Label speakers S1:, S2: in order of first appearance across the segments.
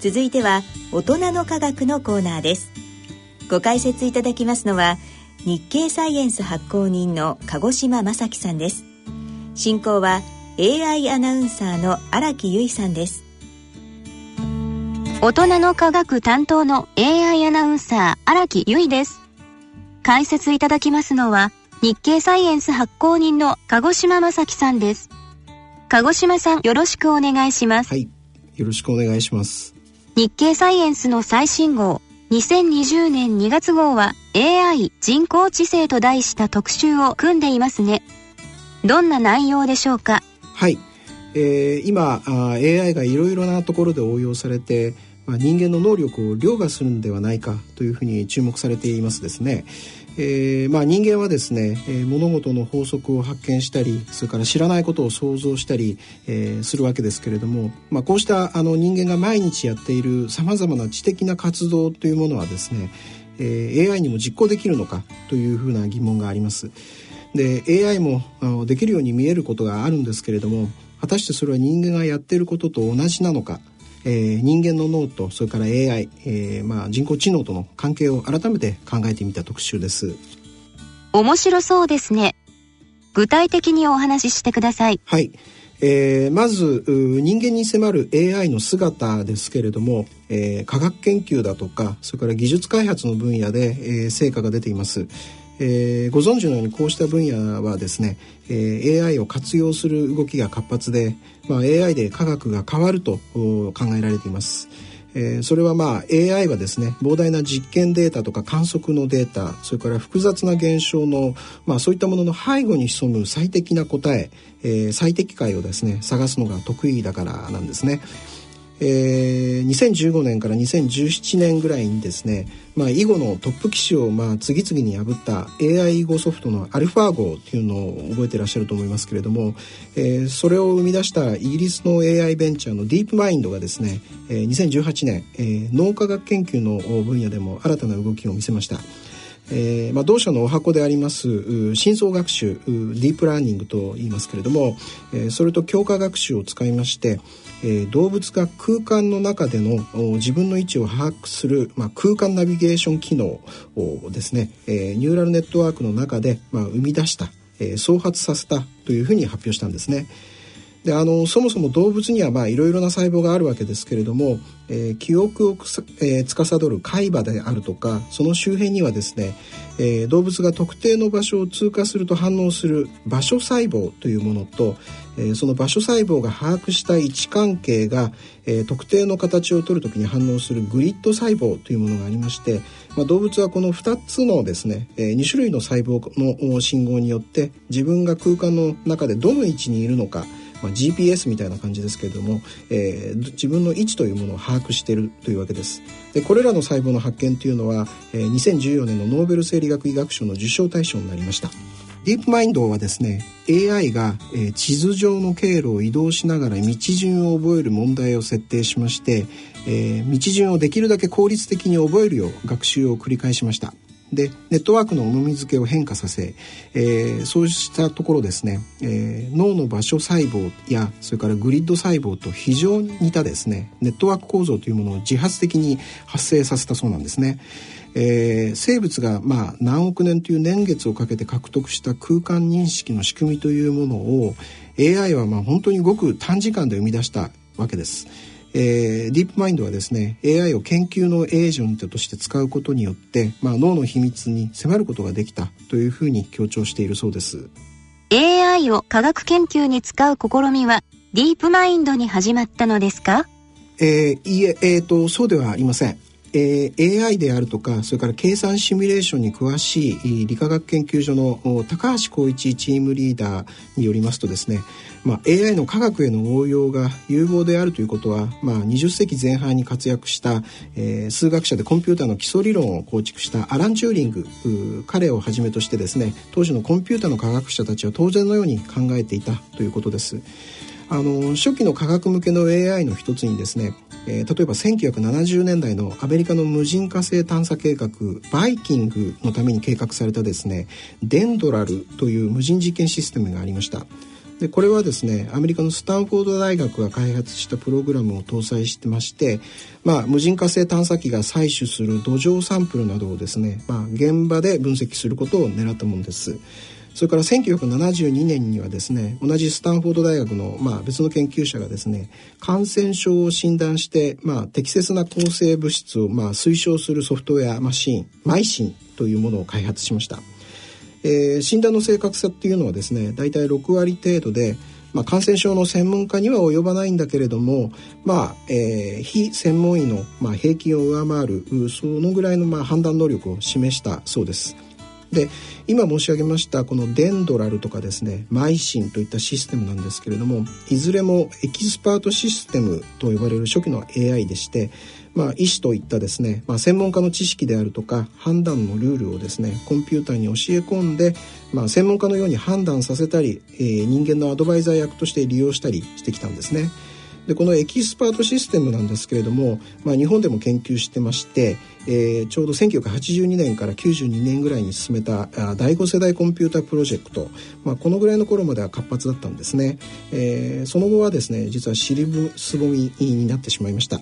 S1: 続いては大人の科学のコーナーです。ご解説いただきますのは日経サイエンス発行人の鹿児島正樹さんです。進行は AI アナウンサーの荒木由衣さんです。
S2: 大人の科学担当の AI アナウンサー荒木由衣です。解説いただきますのは日経サイエンス発行人の鹿児島正樹さんです。鹿児島さんよろしくお願いします。
S3: はいよろしくお願いします
S2: 日経サイエンスの最新号2020年2月号は AI 人工知性と題した特集を組んでいますね。どんな内容でしょうか？
S3: はい、えー、今 AI がいろいろなところで応用されて、人間の能力を凌駕するのではないかというふうに注目されていますですね。えーまあ、人間はですね、えー、物事の法則を発見したりそれから知らないことを想像したり、えー、するわけですけれども、まあ、こうしたあの人間が毎日やっているさまざまな知的な活動というものはですね、えー、AI にも実行できるのかというふうな疑問があります。で AI もあのできるように見えることがあるんですけれども果たしてそれは人間がやっていることと同じなのかえー、人間の脳とそれから AI、えー、まあ、人工知能との関係を改めて考えてみた特集です。
S2: 面白そうですね。具体的にお話ししてください。
S3: はい、えー、まず人間に迫る AI の姿ですけれども、えー、科学研究だとかそれから技術開発の分野で、えー、成果が出ていますえー、ご存知のようにこうした分野はですね、えー、AI を活用する動きが活発で、まあ、AI で科学が変わると考えられています。えー、それはまあ AI はですね膨大な実験データとか観測のデータそれから複雑な現象の、まあ、そういったものの背後に潜む最適な答ええー、最適解をですね探すのが得意だからなんですね。えー、2015年から2017年ぐらいにですね、まあ、囲碁のトップ棋士をまあ次々に破った AI 囲碁ソフトのアルファ碁っていうのを覚えてらっしゃると思いますけれども、えー、それを生み出したイギリスの AI ベンチャーのディープマインドがですね、えー、2018年、えー、脳科学研究の分野でも新たな動きを見せました。えーまあ、同社のお箱であります深層学習ディープラーニングと言いますけれども、えー、それと強化学習を使いまして、えー、動物が空間の中での自分の位置を把握する、まあ、空間ナビゲーション機能をですね、えー、ニューラルネットワークの中で、まあ、生み出した、えー、創発させたというふうに発表したんですね。であのそもそも動物にはいろいろな細胞があるわけですけれども、えー、記憶をえー、司る海馬であるとかその周辺にはですね、えー、動物が特定の場所を通過すると反応する場所細胞というものと、えー、その場所細胞が把握した位置関係が、えー、特定の形を取るときに反応するグリッド細胞というものがありまして、まあ、動物はこの2つのですね、えー、2種類の細胞の信号によって自分が空間の中でどの位置にいるのかまあ、GPS みたいな感じですけれども、えー、自分の位置というものを把握しているというわけです。でこれらの細胞の発見というのは、えー、2014年のノーベル生理学医学賞の受賞対象になりました。ディープマインドはですね AI が、えー、地図上の経路を移動しながら道順を覚える問題を設定しまして、えー、道順をできるだけ効率的に覚えるよう学習を繰り返しましたでネットワークの重み付けを変化させ、えー、そうしたところですね、えー、脳の場所細胞やそれからグリッド細胞と非常に似たですねネットワーク構造というものを自発的に発生させたそうなんですね。えー、生物がまあ何億年という年月をかけて獲得した空間認識の仕組みというものを AI はまあ本当にごく短時間で生み出したわけです。えー、ディープマインドはですね AI を研究のエージェントとして使うことによって、まあ、脳の秘密に迫ることができたというふうに強調しているそうです。
S2: AI を科学研究に使う試みはディープマインドに始まったのですか？
S3: えー、いええーとそうではありませんえー、AI であるとかそれから計算シミュレーションに詳しい理化学研究所の高橋光一チームリーダーによりますとですね、まあ、AI の科学への応用が有望であるということは、まあ、20世紀前半に活躍した、えー、数学者でコンピューターの基礎理論を構築したアラン・チューリング彼をはじめとしてですね当時のコンピューターの科学者たちは当然のように考えていたということです。あの初期の科学向けの AI の一つにですね、えー、例えば1970年代のアメリカの無人火星探査計画バイキングのために計画されたですねデンドラルという無人実験システムがありましたでこれはですねアメリカのスタンフォード大学が開発したプログラムを搭載してまして、まあ、無人火星探査機が採取する土壌サンプルなどをですね、まあ、現場で分析することを狙ったものです。それから1972年にはですね同じスタンフォード大学の、まあ、別の研究者がですね感染症を診断して、まあ、適切な抗生物質を、まあ、推奨するソフトウェアマシンマイシンというものを開発しました。えー、診断の正確さっていうのはですね大体6割程度で、まあ、感染症の専門家には及ばないんだけれども、まあえー、非専門医の、まあ、平均を上回るそのぐらいの、まあ、判断能力を示したそうです。で今申し上げましたこのデンドラルとかですねマイシンといったシステムなんですけれどもいずれもエキスパートシステムと呼ばれる初期の AI でしてまあ、医師といったですね、まあ、専門家の知識であるとか判断のルールをですねコンピューターに教え込んで、まあ、専門家のように判断させたり、えー、人間のアドバイザー役として利用したりしてきたんですね。でこのエキスパートシステムなんですけれども、まあ、日本でも研究してまして、えー、ちょうど1982年から92年ぐらいに進めた第5世代コンピュータープロジェクト、まあ、このぐらいの頃までは活発だったんですね、えー、その後はですね実は尻すぼみになってしまいました。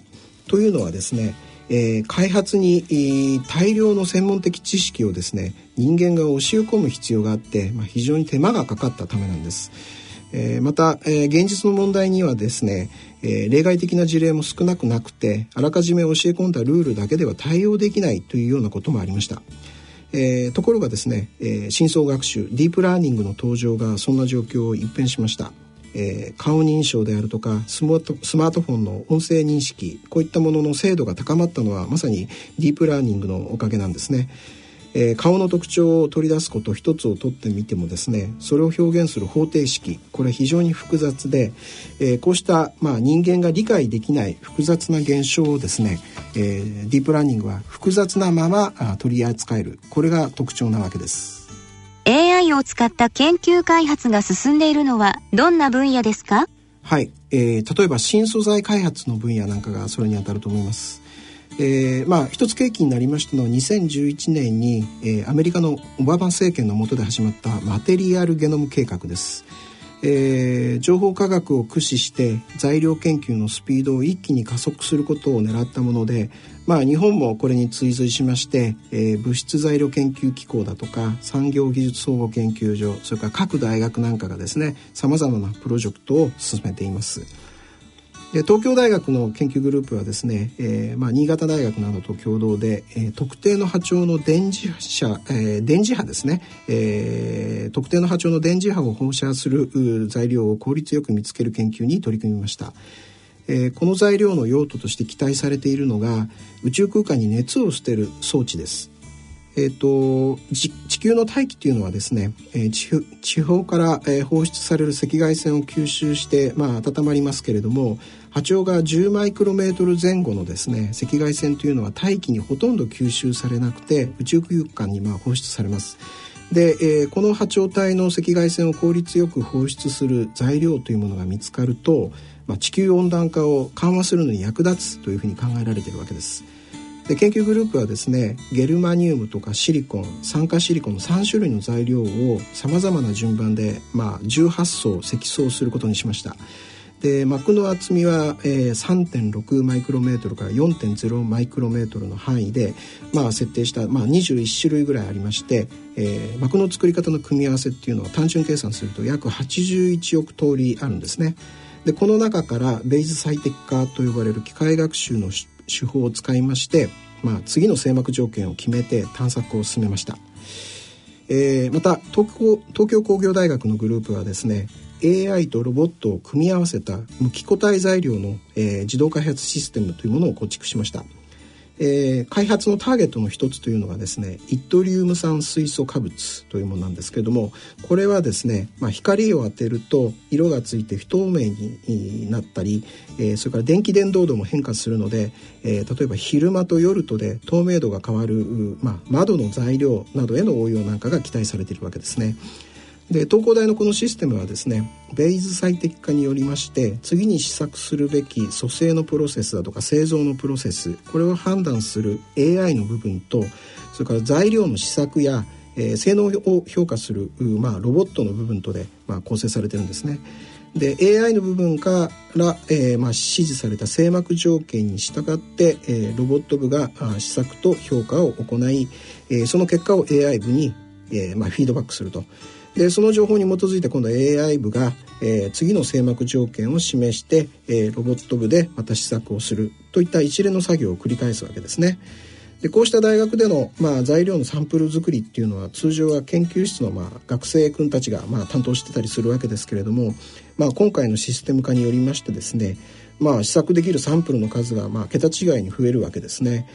S3: というのはですね、えー、開発に、大量の専門的知識をですね人間が教え込む必要があって、まあ、非常に手間がかかったためなんです。えー、また、えー、現実の問題にはですね、えー、例外的な事例も少なくなくてあらかじめ教え込んだルールだけでは対応できないというようなこともありました。えー、ところがですね、えー、深層学習ディープラーニングの登場がそんな状況を一変しました。えー、顔認証であるとかスマートスマートフォンの音声認識こういったものの精度が高まったのはまさにディープラーニングのおかげなんですね。えー、顔の特徴を取り出すこと一つを取ってみてもですねそれを表現する方程式これ非常に複雑で、えー、こうした、まあ、人間が理解できない複雑な現象をですね、えー、ディープラーニングは複雑なまま取り扱えるこれが特徴なわけです。
S2: AI を使った研究開発が進んでいるのはどんな分野ですか？
S3: はい、えー、例えば新素材開発の分野なんかがそれにあたると思います。えー、まあ一つ契機になりましたのは2011年に、えー、アメリカのオバマ政権の下で始まったマテリアルゲノム計画です。えー、情報科学を駆使して材料研究のスピードを一気に加速することを狙ったもので、まあ、日本もこれに追随しまして、えー、物質材料研究機構だとか産業技術総合研究所それから各大学なんかがですねさまざまなプロジェクトを進めています。で東京大学の研究グループはですね、えーまあ、新潟大学などと共同で、えー、特定の波長の電磁波、えー、電磁波ですね、えー、特定の波長の電磁波を放射する材料を効率よく見つける研究に取り組みました。えー、この材料の用途として期待されているのが宇宙空間に熱を捨てる装置です。えーと、地球の大気というのはですね、えー、地地方から、えー、放出される赤外線を吸収して、まあ、温まりますけれども波長が10マイクロメートル前後のですね赤外線というのは大気にほとんど吸収されなくて宇宙空間にまあ放出されます。で、えー、この波長帯の赤外線を効率よく放出する材料というものが見つかると、まあ、地球温暖化を緩和するのに役立つというふうに考えられているわけです。で研究グループはですねゲルマニウムとかシリコン酸化シリコンの3種類の材料をさまざまな順番で、まあ、18層積層することにしました。で膜の厚みは、えー、3.6マイクロメートルから4.0マイクロメートルの範囲で、まあ、設定した、まあ、21種類ぐらいありまして、えー、膜の作り方の組み合わせっていうのは単純計算すると約81億通りあるんですね。でこの中からベイズ最適化と呼ばれる機械学習の手法を使いまして、まあ、次の静膜条件を決めて探索を進めました。えー、また東京東京工業大学のグループはですね AI とロボットを組み合わせた無機個体材料の、えー、自動開発システムというものを構築しました。えー、開発のターゲットの一つというのがですねイットリウム酸水素化物というものなんですけれどもこれはですね、まあ、光を当てると色がついて不透明になったり、えー、それから電気伝導度も変化するので、えー、例えば昼間と夜とで透明度が変わる、まあ、窓の材料などへの応用なんかが期待されているわけですね。で東工大のこのシステムはですねベイズ最適化によりまして次に試作するべき組成のプロセスだとか製造のプロセスこれを判断する AI の部分とそれから材料の試作やえー、性能を評価する、まあ、ロボットの部分とで、まあ、構成されてるんですね。で AI の部分から、えーまあ、指示された正膜条件に従って、えー、ロボット部が施策と評価を行い、えー、その結果を AI 部に、えーまあ、フィードバックすると。でその情報に基づいて今度は AI 部が、えー、次の正膜条件を示して、えー、ロボット部でまた施策をするといった一連の作業を繰り返すわけですね。でこうした大学での、まあ、材料のサンプル作りっていうのは通常は研究室の、まあ、学生君たちが、まあ、担当してたりするわけですけれども、まあ、今回のシステム化によりましてですね、まあ、試作できるサンプルの数が、まあ、桁違いに増えるわけですね。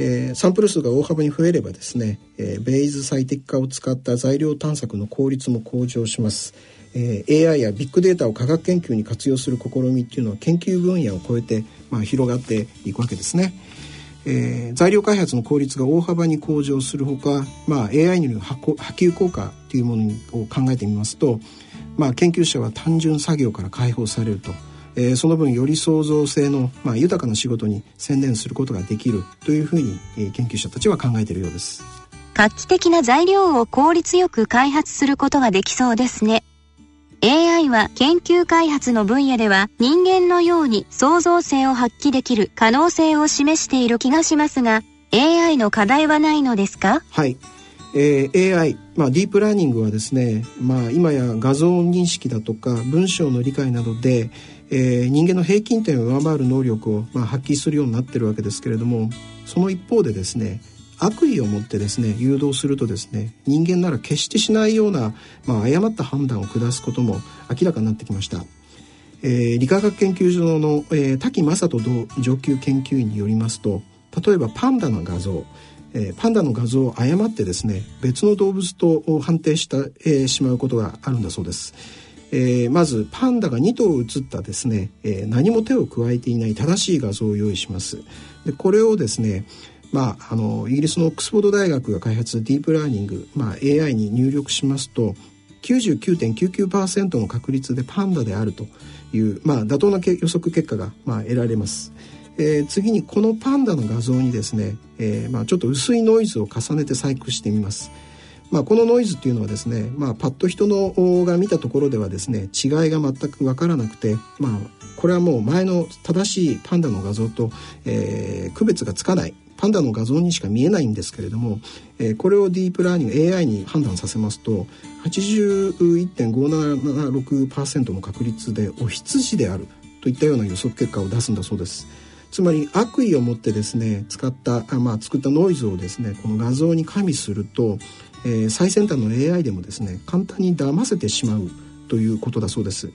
S3: えー、サンプル数が大幅に増えればですね、えー、ベイズ最適化を使った材料探索の効率も向上します。えー、AI やビッグデータを科学研究に活用する試みっていうのは研究分野を超えて、まあ、広がっていくわけですね。えー、材料開発の効率が大幅に向上するほか、まあ、AI による波及効果というものを考えてみますと、まあ、研究者は単純作業から解放されると、えー、その分より創造性の、まあ、豊かな仕事に専念することができるというふうに、えー、研究者たちは考えているようです。
S2: 画期的な材料を効率よく開発することができそうですね。AI は研究開発の分野では人間のように創造性を発揮できる可能性を示している気がしますが AI の課題はないのですか？
S3: はい、えー、AI、まあ、ディープラーニングはですね、まあ、今や画像認識だとか文章の理解などで、えー、人間の平均点を上回る能力を、まあ、発揮するようになってるわけですけれどもその一方でですね悪意を持ってですね誘導するとですね人間なら決してしないような、まあ、誤った判断を下すことも明らかになってきました。えー、理化学研究所の、えー、滝正人上級研究員によりますと例えばパンダの画像、えー、パンダの画像を誤ってですね別の動物と判定した、えー、しまうことがあるんだそうです。えー、まずパンダが2頭写ったですね、えー、何も手を加えていない正しい画像を用意します。でこれをですねまあ、あのイギリスのオックスフォード大学が開発ディープラーニング、まあ、AI に入力しますと99.99%の確率でパンダであるという、まあ、妥当な予測結果が、まあ、得られます。えー、次にこのパンダの画像にですね、えーまあ、ちょっと薄いノイズを重ねて細工してみます。まあ、このノイズっていうのはですね、まあ、パッと人のが見たところではですね違いが全く分からなくて、まあ、これはもう前の正しいパンダの画像と、えー、区別がつかないパンダの画像にしか見えないんですけれども、えー、これをディープラーニング AI に判断させますと81.576%の確率でお羊であるといったような予測結果を出すんだそうです。つまり悪意を持ってですね使った、まあ、作ったノイズをですねこの画像に加味すると、えー、最先端の AI でもですね簡単に騙せてしまうということだそうです。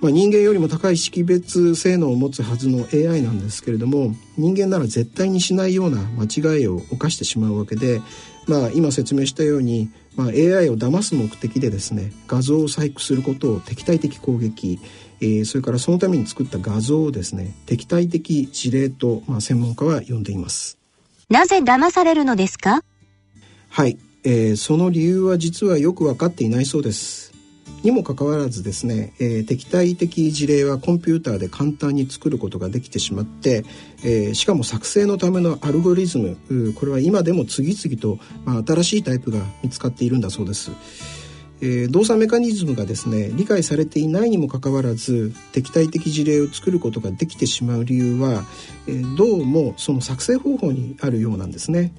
S3: まあ、人間よりも高い識別性能を持つはずの AI なんですけれども人間なら絶対にしないような間違いを犯してしまうわけで、まあ、今説明したように、まあ、AI を騙す目的でですね画像を細工することを敵対的攻撃、えー、それからそのために作った画像をですね敵対的事例と、まあ、専門家は呼んでいます。
S2: なぜ騙されるのですか？
S3: はい、えー、その理由は実はよく分かっていないそうですにもかかわらずですね、えー、敵対的事例はコンピューターで簡単に作ることができてしまって、えー、しかも作成のためのアルゴリズムこれは今でも次々と、まあ、新しいタイプが見つかっているんだそうです。えー、動作メカニズムがですね理解されていないにもかかわらず敵対的事例を作ることができてしまう理由は、えー、どうもその作成方法にあるようなんですね。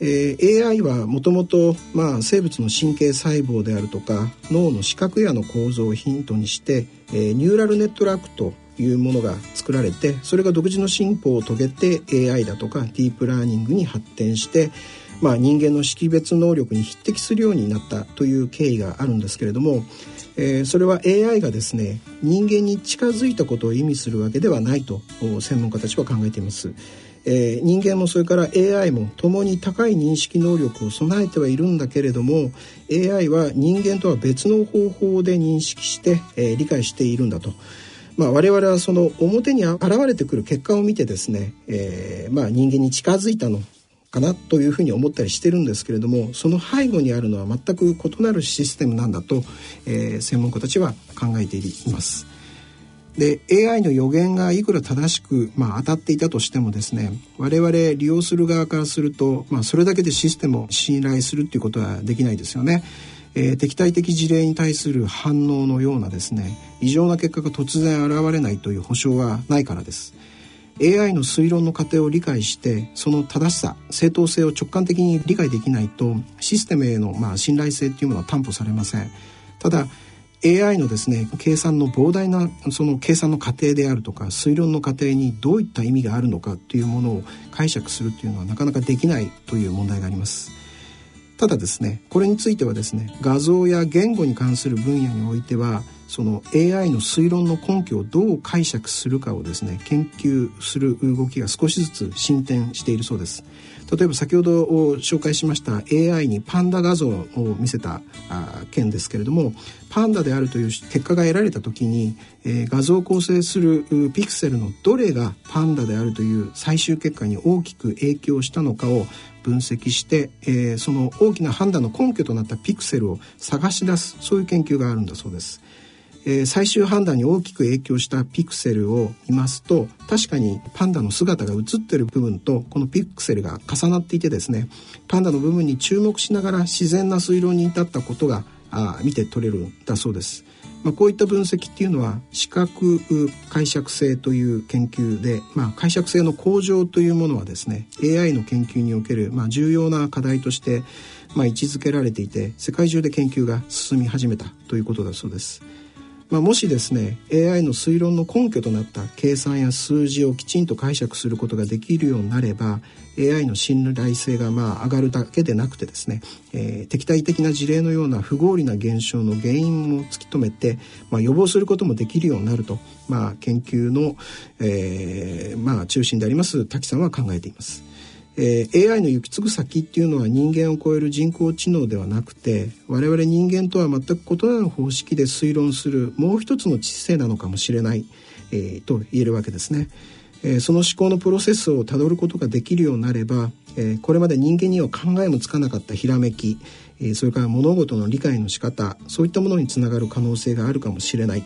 S3: えー、AI はもともと生物の神経細胞であるとか脳の視覚野の構造をヒントにして、えー、ニューラルネットワークというものが作られてそれが独自の進歩を遂げて AI だとかディープラーニングに発展して、まあ、人間の識別能力に匹敵するようになったという経緯があるんですけれども、えー、それは AI がですね人間に近づいたことを意味するわけではないと専門家たちは考えています。えー、人間もそれから AI も共に高い認識能力を備えてはいるんだけれども AI は人間とは別の方法で認識して、えー、理解しているんだと。まあ、我々はその表に現れてくる結果を見てですね、えー、まあ人間に近づいたのかなというふうに思ったりしてるんですけれどもその背後にあるのは全く異なるシステムなんだと、えー、専門家たちは考えています。で AI の予言がいくら正しく、まあ、当たっていたとしてもですね我々利用する側からすると、まあ、それだけでシステムを信頼するっていうことはできないですよね。えー、敵対的事例に対する反応のようなですね異常な結果が突然現れないという保証はないからです AI の推論の過程を理解してその正しさ正当性を直感的に理解できないとシステムへのまあ信頼性っていうものは担保されませんただ AI のですね計算の膨大なその計算の過程であるとか推論の過程にどういった意味があるのかというものを解釈するというのはなかなかできないという問題があります。ただですねこれについてはですね画像や言語に関する分野においてはその AI の推論の根拠をどう解釈するかをですね研究する動きが少しずつ進展しているそうです例えば先ほど紹介しました AI にパンダ画像を見せた件ですけれどもパンダであるという結果が得られた時に、えー、画像を構成するピクセルのどれがパンダであるという最終結果に大きく影響したのかを分析して、えー、その大きな判断の根拠となったピクセルを探し出すそういう研究があるんだそうです。えー、最終判断に大きく影響したピクセルを見ますと確かにパンダの姿が映ってる部分とこのピクセルが重なっていてですねパンダの部分に注目しながら自然な推論に至ったことがあ見て取れるんだそうです。まあ、こういった分析っていうのは視覚解釈性という研究で、まあ、解釈性の向上というものはですね AI の研究における、まあ、重要な課題として、まあ、位置づけられていて世界中で研究が進み始めたということだそうです。まあ、もしですね AI の推論の根拠となった計算や数字をきちんと解釈することができるようになれば AI の信頼性がまあ上がるだけでなくてですね、えー、敵対的な事例のような不合理な現象の原因も突き止めて、まあ、予防することもできるようになると、まあ、研究の、えーまあ、中心であります滝さんは考えています。えー、AI の行き着く先っていうのは人間を超える人工知能ではなくて我々人間とは全く異なる方式で推論するもう一つの知性なのかもしれない、えー、と言えるわけですね。えー、その思考のプロセスをたどることができるようになれば、えー、これまで人間には考えもつかなかったひらめき、えー、それから物事の理解の仕方そういったものにつながる可能性があるかもしれない、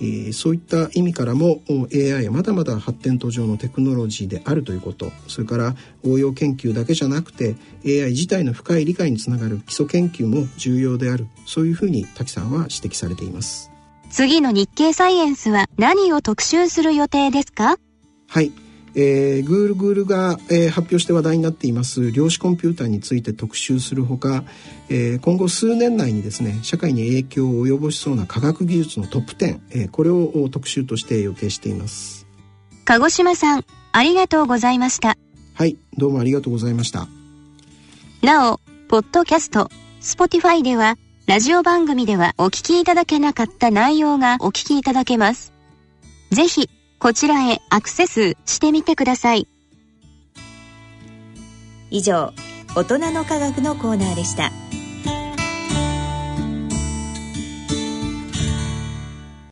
S3: えー、そういった意味からも AI はまだまだ発展途上のテクノロジーであるということ。それから応用研究だけじゃなくて AI 自体の深い理解につながる基礎研究も重要である。そういうふうに滝さんは指摘されています。
S2: 次の日経サイエンスは何を特集する予定ですか？
S3: はい。えー、Google が、えー、発表して話題になっています量子コンピューターについて特集するほか、えー、今後数年内にですね社会に影響を及ぼしそうな科学技術のトップ10、えー、これを特集として予定しています。
S2: 鹿児島さんありがとうございました。
S3: はいどうもありがとうございました。
S2: なおポッドキャスト Spotify ではラジオ番組ではお聞きいただけなかった内容がお聞きいただけます。ぜひこちらへアクセスしてみてください。
S1: 以上、大人の科学のコーナーでした。